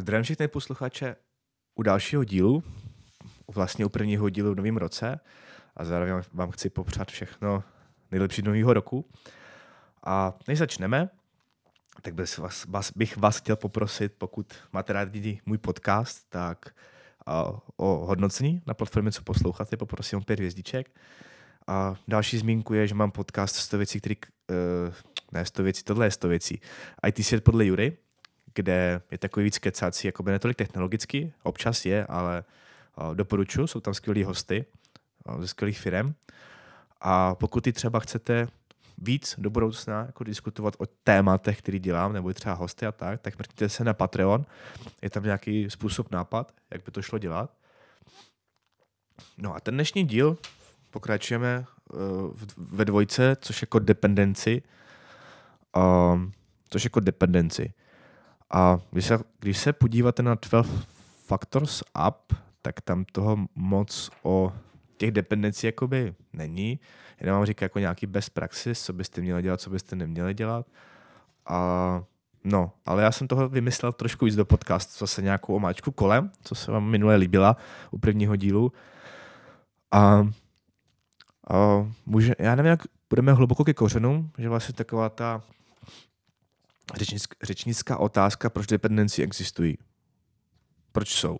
Zdravím všechny posluchače u dalšího dílu, vlastně u prvního dílu v novém roce a zároveň vám chci popřát všechno nejlepší nového roku. A než začneme, tak bych vás, vás, bych vás chtěl poprosit, pokud máte rádi můj podcast, tak uh, o hodnocení na platformě, co posloucháte, poprosím o pět hvězdiček. A další zmínku je, že mám podcast 100 věcí, který, uh, ne 100 věcí, tohle je 100 věcí. IT svět podle Jury, kde je takový víc kecací, jako by netolik technologicky, občas je, ale uh, doporučuji, jsou tam skvělí hosty uh, ze skvělých firm. A pokud i třeba chcete víc do budoucna jako diskutovat o tématech, který dělám, nebo třeba hosty a tak, tak mrkněte se na Patreon. Je tam nějaký způsob, nápad, jak by to šlo dělat. No a ten dnešní díl pokračujeme uh, ve dvojce, což jako dependenci. Um, což jako dependenci. A když se, když se podíváte na 12 Factors Up, tak tam toho moc o těch dependencí jakoby není. Jenom vám říká jako nějaký best praxis, co byste měli dělat, co byste neměli dělat. A no, ale já jsem toho vymyslel trošku víc do podcastu, co se nějakou omáčku kolem, co se vám minule líbila u prvního dílu. A, a může, já nevím, jak budeme hluboko ke kořenům, že vlastně taková ta řečnická otázka, proč dependenci existují. Proč jsou.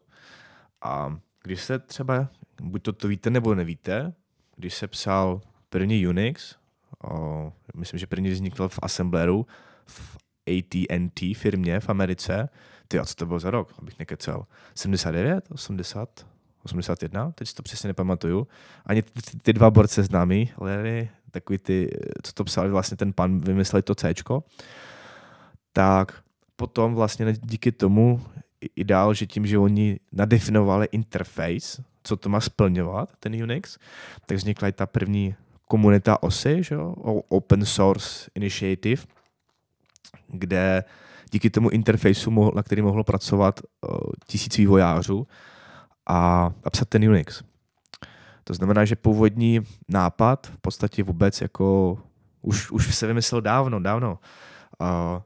A když se třeba, buď to, to víte nebo nevíte, když se psal první Unix, o, myslím, že první vznikl v Assembleru, v AT&T firmě v Americe, ty co to bylo za rok, abych nekecel, 79, 80, 81, teď si to přesně nepamatuju. Ani ty, ty, dva borce známý, Larry, takový ty, co to psali, vlastně ten pan vymyslel to C, tak potom vlastně díky tomu i dál, že tím, že oni nadefinovali interface, co to má splňovat, ten Unix, tak vznikla i ta první komunita OSI, že jo? Open Source Initiative, kde díky tomu interfejsu, na který mohlo pracovat tisíc vývojářů a, a psat ten Unix. To znamená, že původní nápad v podstatě vůbec jako už, už se vymyslel dávno, dávno.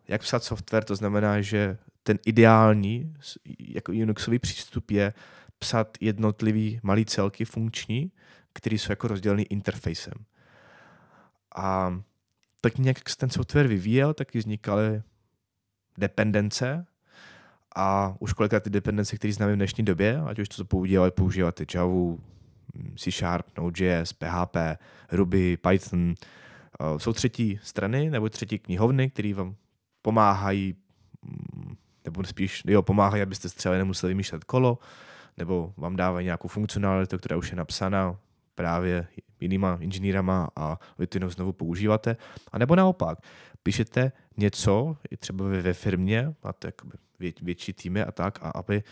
Jak psat software, to znamená, že ten ideální jako Unixový přístup je psat jednotlivý malý celky funkční, které jsou jako rozdělený interfejsem. A tak nějak ten software vyvíjel, tak vznikaly dependence a už kolikrát ty dependence, které známe v dnešní době, ať už to používají, používáte Java, C Sharp, Node.js, PHP, Ruby, Python, jsou třetí strany nebo třetí knihovny, které vám pomáhají mm, nebo spíš jo, pomáhají, abyste třeba nemuseli vymýšlet kolo, nebo vám dávají nějakou funkcionalitu, která už je napsaná právě jinýma inženýrama a vy to jenom znovu používáte. A nebo naopak, píšete něco, třeba ve firmě, máte vě, větší týmy a tak, a aby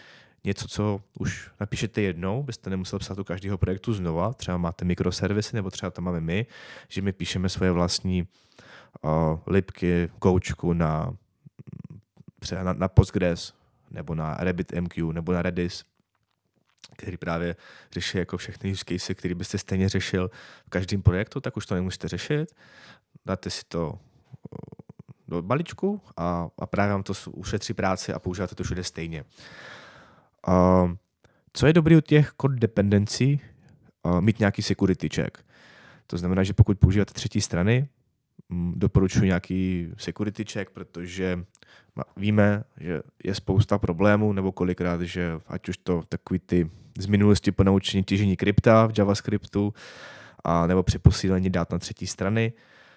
něco, co už napíšete jednou, byste nemuseli psát u každého projektu znova, třeba máte mikroservisy, nebo třeba tam máme my, že my píšeme svoje vlastní uh, lipky, koučku na třeba na, na Postgres, nebo na RabbitMQ, nebo na Redis, který právě řeší jako všechny use case, který byste stejně řešil v každém projektu, tak už to nemusíte řešit. Dáte si to do balíčku a, a právě vám to ušetří práci a používáte to všude stejně. Co je dobrý u těch dependencí? Mít nějaký security check. To znamená, že pokud používáte třetí strany, doporučuji nějaký security check, protože víme, že je spousta problémů, nebo kolikrát, že ať už to takový ty z minulosti po naučení těžení krypta v JavaScriptu, a nebo při posílení dát na třetí strany,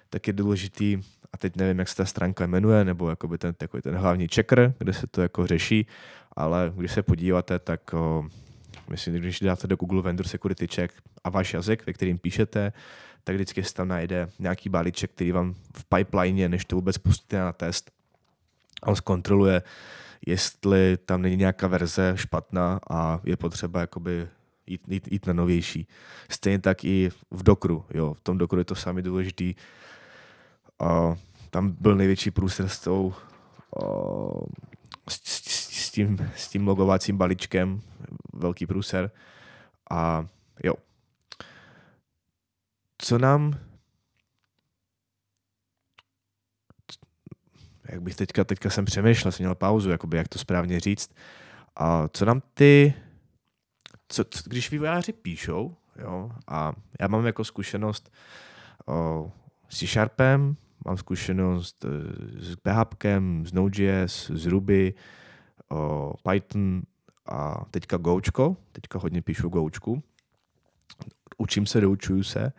tak je důležitý, a teď nevím, jak se ta stránka jmenuje, nebo jakoby ten, takový ten hlavní checker, kde se to jako řeší, ale když se podíváte, tak o, myslím, když dáte do Google Vendor Security Check a váš jazyk, ve kterým píšete, tak vždycky se tam najde nějaký balíček, který vám v pipeline, než to vůbec pustíte na test, on zkontroluje, jestli tam není nějaká verze špatná a je potřeba jakoby jít, jít, jít na novější. Stejně tak i v Dokru. Jo. V tom Dokru je to sami důležitý. A tam byl největší průser s, tou, s, s, s, tím, s tím logovacím balíčkem, velký průser. A jo. Co nám jak bych teďka, teďka jsem přemýšlel, jsem měl pauzu, jakoby, jak to správně říct. A co nám ty, co, co, když vývojáři píšou, jo, a já mám jako zkušenost o, s C-Sharpem, mám zkušenost eh, s PHPkem, s Node.js, s Ruby, Python a teďka Goučko, teďka hodně píšu Goučku, učím se, doučuju se,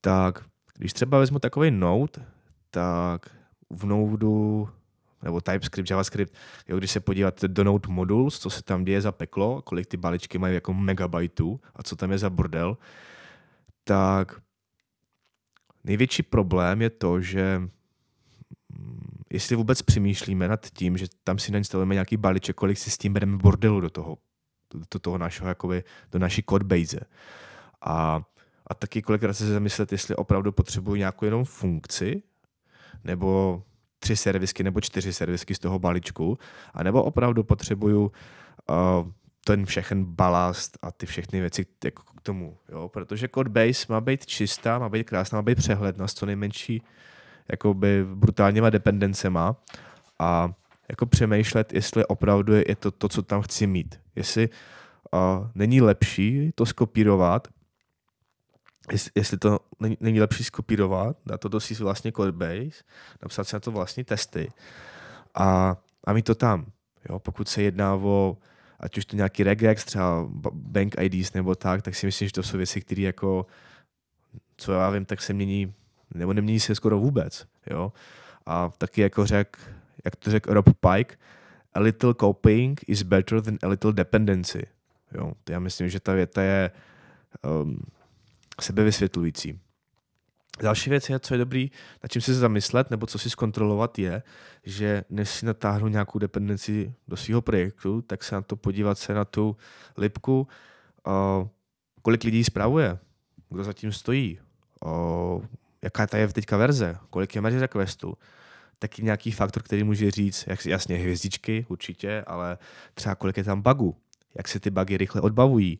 tak když třeba vezmu takový Node, tak v Node nebo TypeScript, JavaScript, jo, když se podíváte do Node Modules, co se tam děje za peklo, kolik ty balíčky mají jako megabajtů a co tam je za bordel, tak největší problém je to, že mm, jestli vůbec přemýšlíme nad tím, že tam si nainstalujeme nějaký balíček, kolik si s tím bereme bordelu do toho, do toho našeho, jakoby, do naší codebase. A, a taky kolikrát se zamyslet, jestli opravdu potřebuji nějakou jenom funkci, nebo tři servisky nebo čtyři servisky z toho balíčku, anebo opravdu potřebuju uh, ten všechen balast a ty všechny věci jako k tomu, jo? protože Codebase má být čistá, má být krásná, má být přehledná s co nejmenší jakoby brutálníma dependencema a jako přemýšlet, jestli opravdu je to to, co tam chci mít. Jestli uh, není lepší to skopírovat jestli to není, není lepší skopírovat, dát to do si vlastně codebase, napsat si na to vlastní testy a, a mít to tam. Jo? Pokud se jedná o ať už to nějaký regex, třeba bank IDs nebo tak, tak si myslím, že to jsou věci, které jako, co já vím, tak se mění, nebo nemění se skoro vůbec. Jo? A taky jako řek, jak to řekl Rob Pike, a little copying is better than a little dependency. Jo? To já myslím, že ta věta je um, sebevysvětlující. Další věc je, co je dobrý, na čím si zamyslet nebo co si zkontrolovat je, že než si natáhnu nějakou dependenci do svého projektu, tak se na to podívat se na tu lipku, kolik lidí zpravuje, kdo zatím stojí, jaká ta je teďka verze, kolik je merge requestů, taky nějaký faktor, který může říct, jak, jasně hvězdičky určitě, ale třeba kolik je tam bugů, jak se ty bugy rychle odbavují,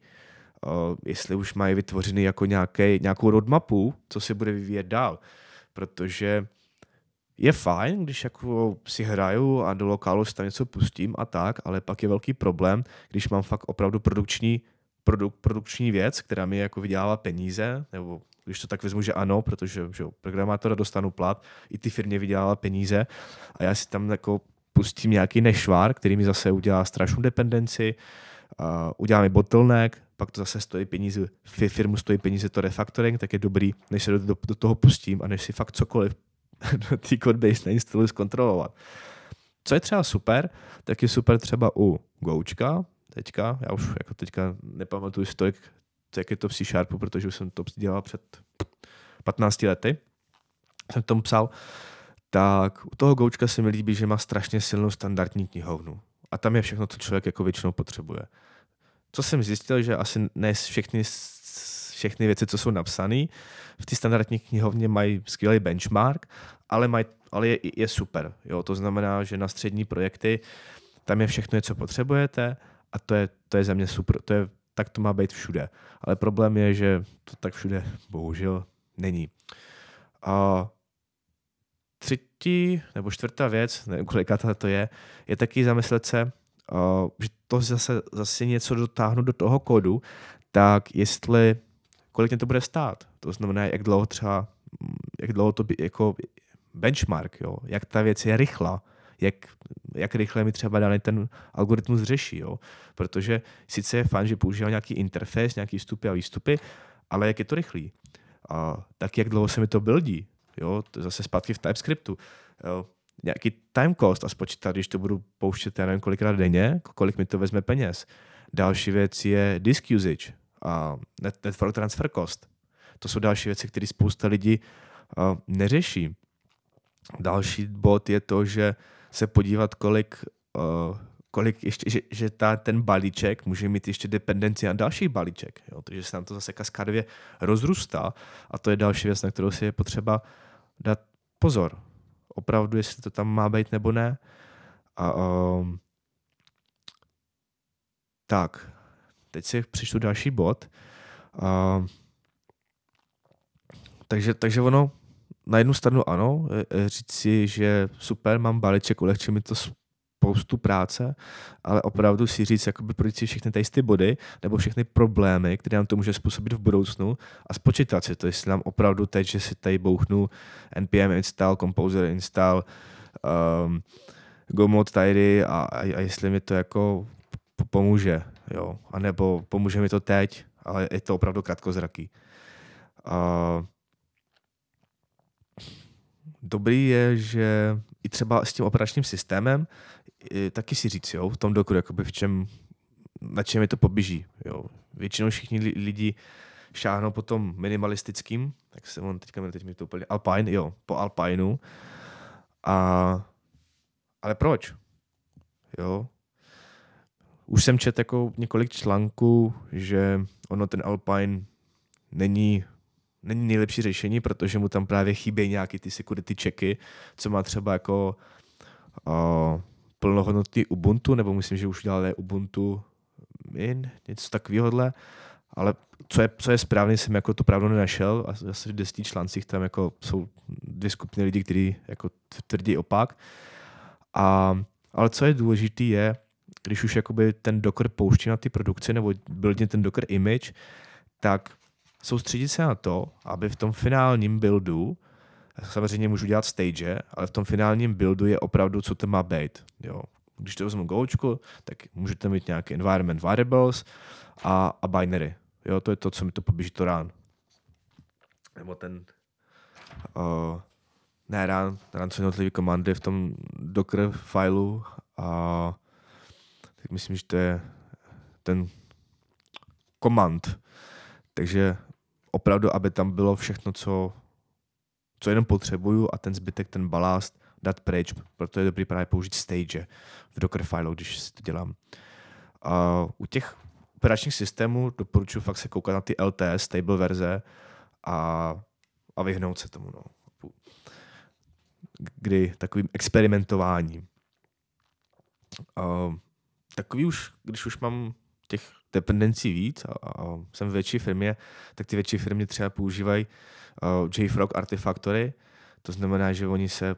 uh, jestli už mají vytvořený jako nějaký, nějakou roadmapu, co se bude vyvíjet dál. Protože je fajn, když jako si hraju a do lokálu si tam něco pustím a tak, ale pak je velký problém, když mám fakt opravdu produkční, produk, produkční věc, která mi jako vydělává peníze, nebo když to tak vezmu, že ano, protože že programátora dostanu plat, i ty firmě vydělává peníze a já si tam jako pustím nějaký nešvár, který mi zase udělá strašnou dependenci, udělá mi bottleneck, pak to zase stojí peníze, firmu stojí peníze to refactoring, tak je dobrý, než se do, do, do toho pustím a než si fakt cokoliv do té codebase nainstaluji zkontrolovat. Co je třeba super, tak je super třeba u Goučka, teďka, já už jako teďka nepamatuju si tolik, jak je to v C Sharpu, protože už jsem to dělal před 15 lety, jsem tomu psal, tak u toho Goučka se mi líbí, že má strašně silnou standardní knihovnu. A tam je všechno, co člověk jako většinou potřebuje co jsem zjistil, že asi ne všechny, všechny věci, co jsou napsané, v té standardní knihovně mají skvělý benchmark, ale, maj, ale je, je super. Jo? To znamená, že na střední projekty tam je všechno, co potřebujete a to je, to je za mě super. To je, tak to má být všude. Ale problém je, že to tak všude bohužel není. A třetí nebo čtvrtá věc, nevím, koliká to je, je taky zamyslet se, uh, že to zase, zase něco dotáhnu do toho kodu, tak jestli, kolik mě to bude stát. To znamená, jak dlouho třeba, jak dlouho to by, jako benchmark, jo? jak ta věc je rychlá, jak, jak rychle mi třeba daný ten algoritmus řeší. Jo? Protože sice je fajn, že používám nějaký interface, nějaký vstupy a výstupy, ale jak je to rychlý. A tak jak dlouho se mi to buildí. Jo? To zase zpátky v TypeScriptu. Jo? nějaký time cost a spočítat, když to budu pouštět, já nevím, kolikrát denně, kolik mi to vezme peněz. Další věc je disk usage a net, network transfer cost. To jsou další věci, které spousta lidí uh, neřeší. Další bod je to, že se podívat, kolik, uh, kolik ještě, že, že ta, ten balíček může mít ještě dependenci na další balíček. Jo? Takže se nám to zase kaskádově rozrůstá a to je další věc, na kterou si je potřeba dát pozor opravdu, jestli to tam má být nebo ne. A, um, tak, teď si přečtu další bod. Uh, takže, takže ono, na jednu stranu ano, e, říct si, že super, mám balíček, ulehčí mi to spoustu práce, ale opravdu si říct, jakoby projít si všechny tady ty body nebo všechny problémy, které nám to může způsobit v budoucnu a spočítat si to, jestli nám opravdu teď, že si tady bouchnu npm install, composer install, um, go mod tidy a, a, a jestli mi to jako pomůže, jo, a nebo pomůže mi to teď, ale je to opravdu krátkozraký. Uh, dobrý je, že i třeba s tím operačním systémem taky si říct, jo, v tom doku, jakoby v čem, na čem je to poběží. Jo. Většinou všichni lidi šáhnou po tom minimalistickým, tak se on teďka teď mi to úplně, Alpine, jo, po Alpineu. A, ale proč? Jo. Už jsem četl jako několik článků, že ono ten Alpine není není nejlepší řešení, protože mu tam právě chybí nějaký ty security checky, co má třeba jako uh, plnohodnotný Ubuntu, nebo myslím, že už udělali Ubuntu Min, něco takového, ale co je, co je správně, jsem jako to pravdu nenašel a zase v deseti článcích tam jako jsou dvě skupiny lidí, kteří jako tvrdí opak. A, ale co je důležité je, když už jakoby ten Docker pouští na ty produkce nebo buildně ten Docker image, tak soustředit se na to, aby v tom finálním buildu samozřejmě můžu dělat stage, ale v tom finálním buildu je opravdu, co to má být. Jo. Když to vezmu Gočku, tak můžete mít nějaké environment variables a, a binary. Jo, to je to, co mi to poběží to rán. Nebo ten uh, ne rán, rán jsou jednotlivé komandy v tom Docker fileu a tak myslím, že to je ten command. Takže opravdu, aby tam bylo všechno, co co jenom potřebuju a ten zbytek, ten balast dát pryč, proto je dobrý právě použít stage v Dockerfile, když si to dělám. A u těch operačních systémů doporučuji fakt se koukat na ty LTS, stable verze a, a vyhnout se tomu. No. Kdy takovým experimentováním. Takový už, když už mám těch dependencí víc a, a jsem v větší firmě, tak ty větší firmy třeba používají uh, JFrog Artifactory. To znamená, že oni se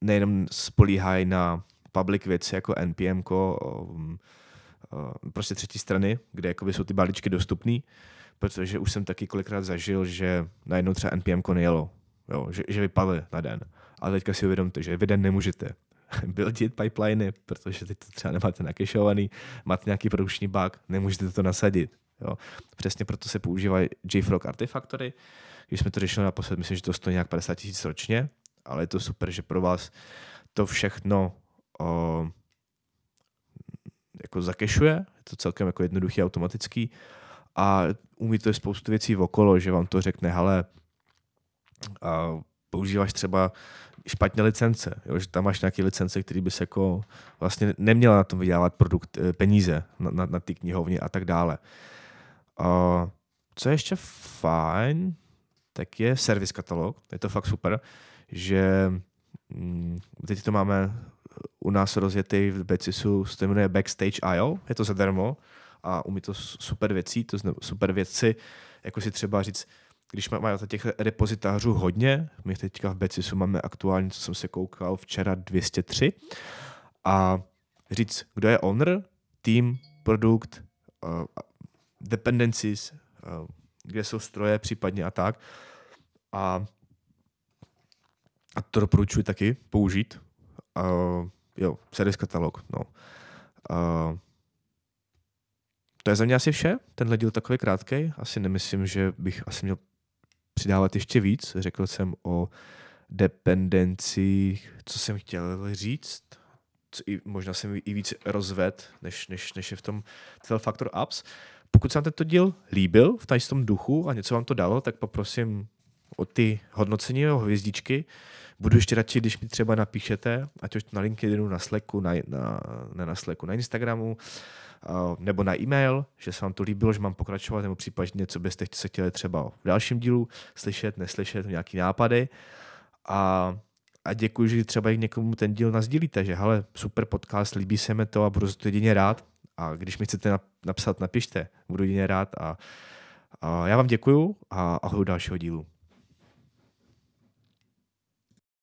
nejenom spolíhají na public věci jako NPM, um, uh, prostě třetí strany, kde jakoby jsou ty balíčky dostupné, protože už jsem taky kolikrát zažil, že najednou třeba NPM nejelo, jo, že, že vypadly na den. Ale teďka si uvědomte, že vy den nemůžete buildit pipeliny, protože teď to třeba nemáte nakešovaný, máte nějaký produkční bug, nemůžete to nasadit. Jo. Přesně proto se používají JFrog Artifactory, když jsme to řešili naposled, myslím, že to stojí nějak 50 tisíc ročně, ale je to super, že pro vás to všechno o, jako zakešuje, je to celkem jako jednoduchý, automatický a umí to spoustu věcí okolo, že vám to řekne, hele, a používáš třeba špatně licence, jo, že tam máš nějaké licence, které bys jako vlastně neměla na tom vydělávat produkt, eh, peníze na, na, na ty knihovně a tak dále. A co je ještě fajn, tak je servis katalog. Je to fakt super, že mm, teď to máme u nás rozjetý v Becisu, se to jmenuje Backstage.io, je to zadarmo a umí to super věcí, to super věci, jako si třeba říct, když máme těch repozitářů hodně, my teďka v Becisu máme aktuálně, co jsem se koukal, včera 203, a říct, kdo je owner, team, produkt, uh, dependencies, uh, kde jsou stroje případně a tak, a, a to doporučuji taky použít. Uh, jo, servis katalog. No. Uh, to je za mě asi vše. Tenhle díl takový krátký. Asi nemyslím, že bych asi měl přidávat ještě víc. Řekl jsem o dependencích, co jsem chtěl říct. Co i, možná jsem i víc rozved, než, než, než je v tom 12 Factor Apps. Pokud se vám tento díl líbil v tom duchu a něco vám to dalo, tak poprosím o ty hodnocení o hvězdičky. Budu ještě radši, když mi třeba napíšete, ať už na LinkedInu, na Slacku, na, na, ne na Slacku, na Instagramu, nebo na e-mail, že se vám to líbilo, že mám pokračovat, nebo případně, co byste se chtěli třeba v dalším dílu slyšet, neslyšet, nějaký nápady. A, a děkuji, že třeba i někomu ten díl nazdílíte, že hele, super podcast, líbí se mi to a budu za to jedině rád. A když mi chcete napsat, napište, budu jedině rád. A, a já vám děkuju a ahoj dalšího dílu.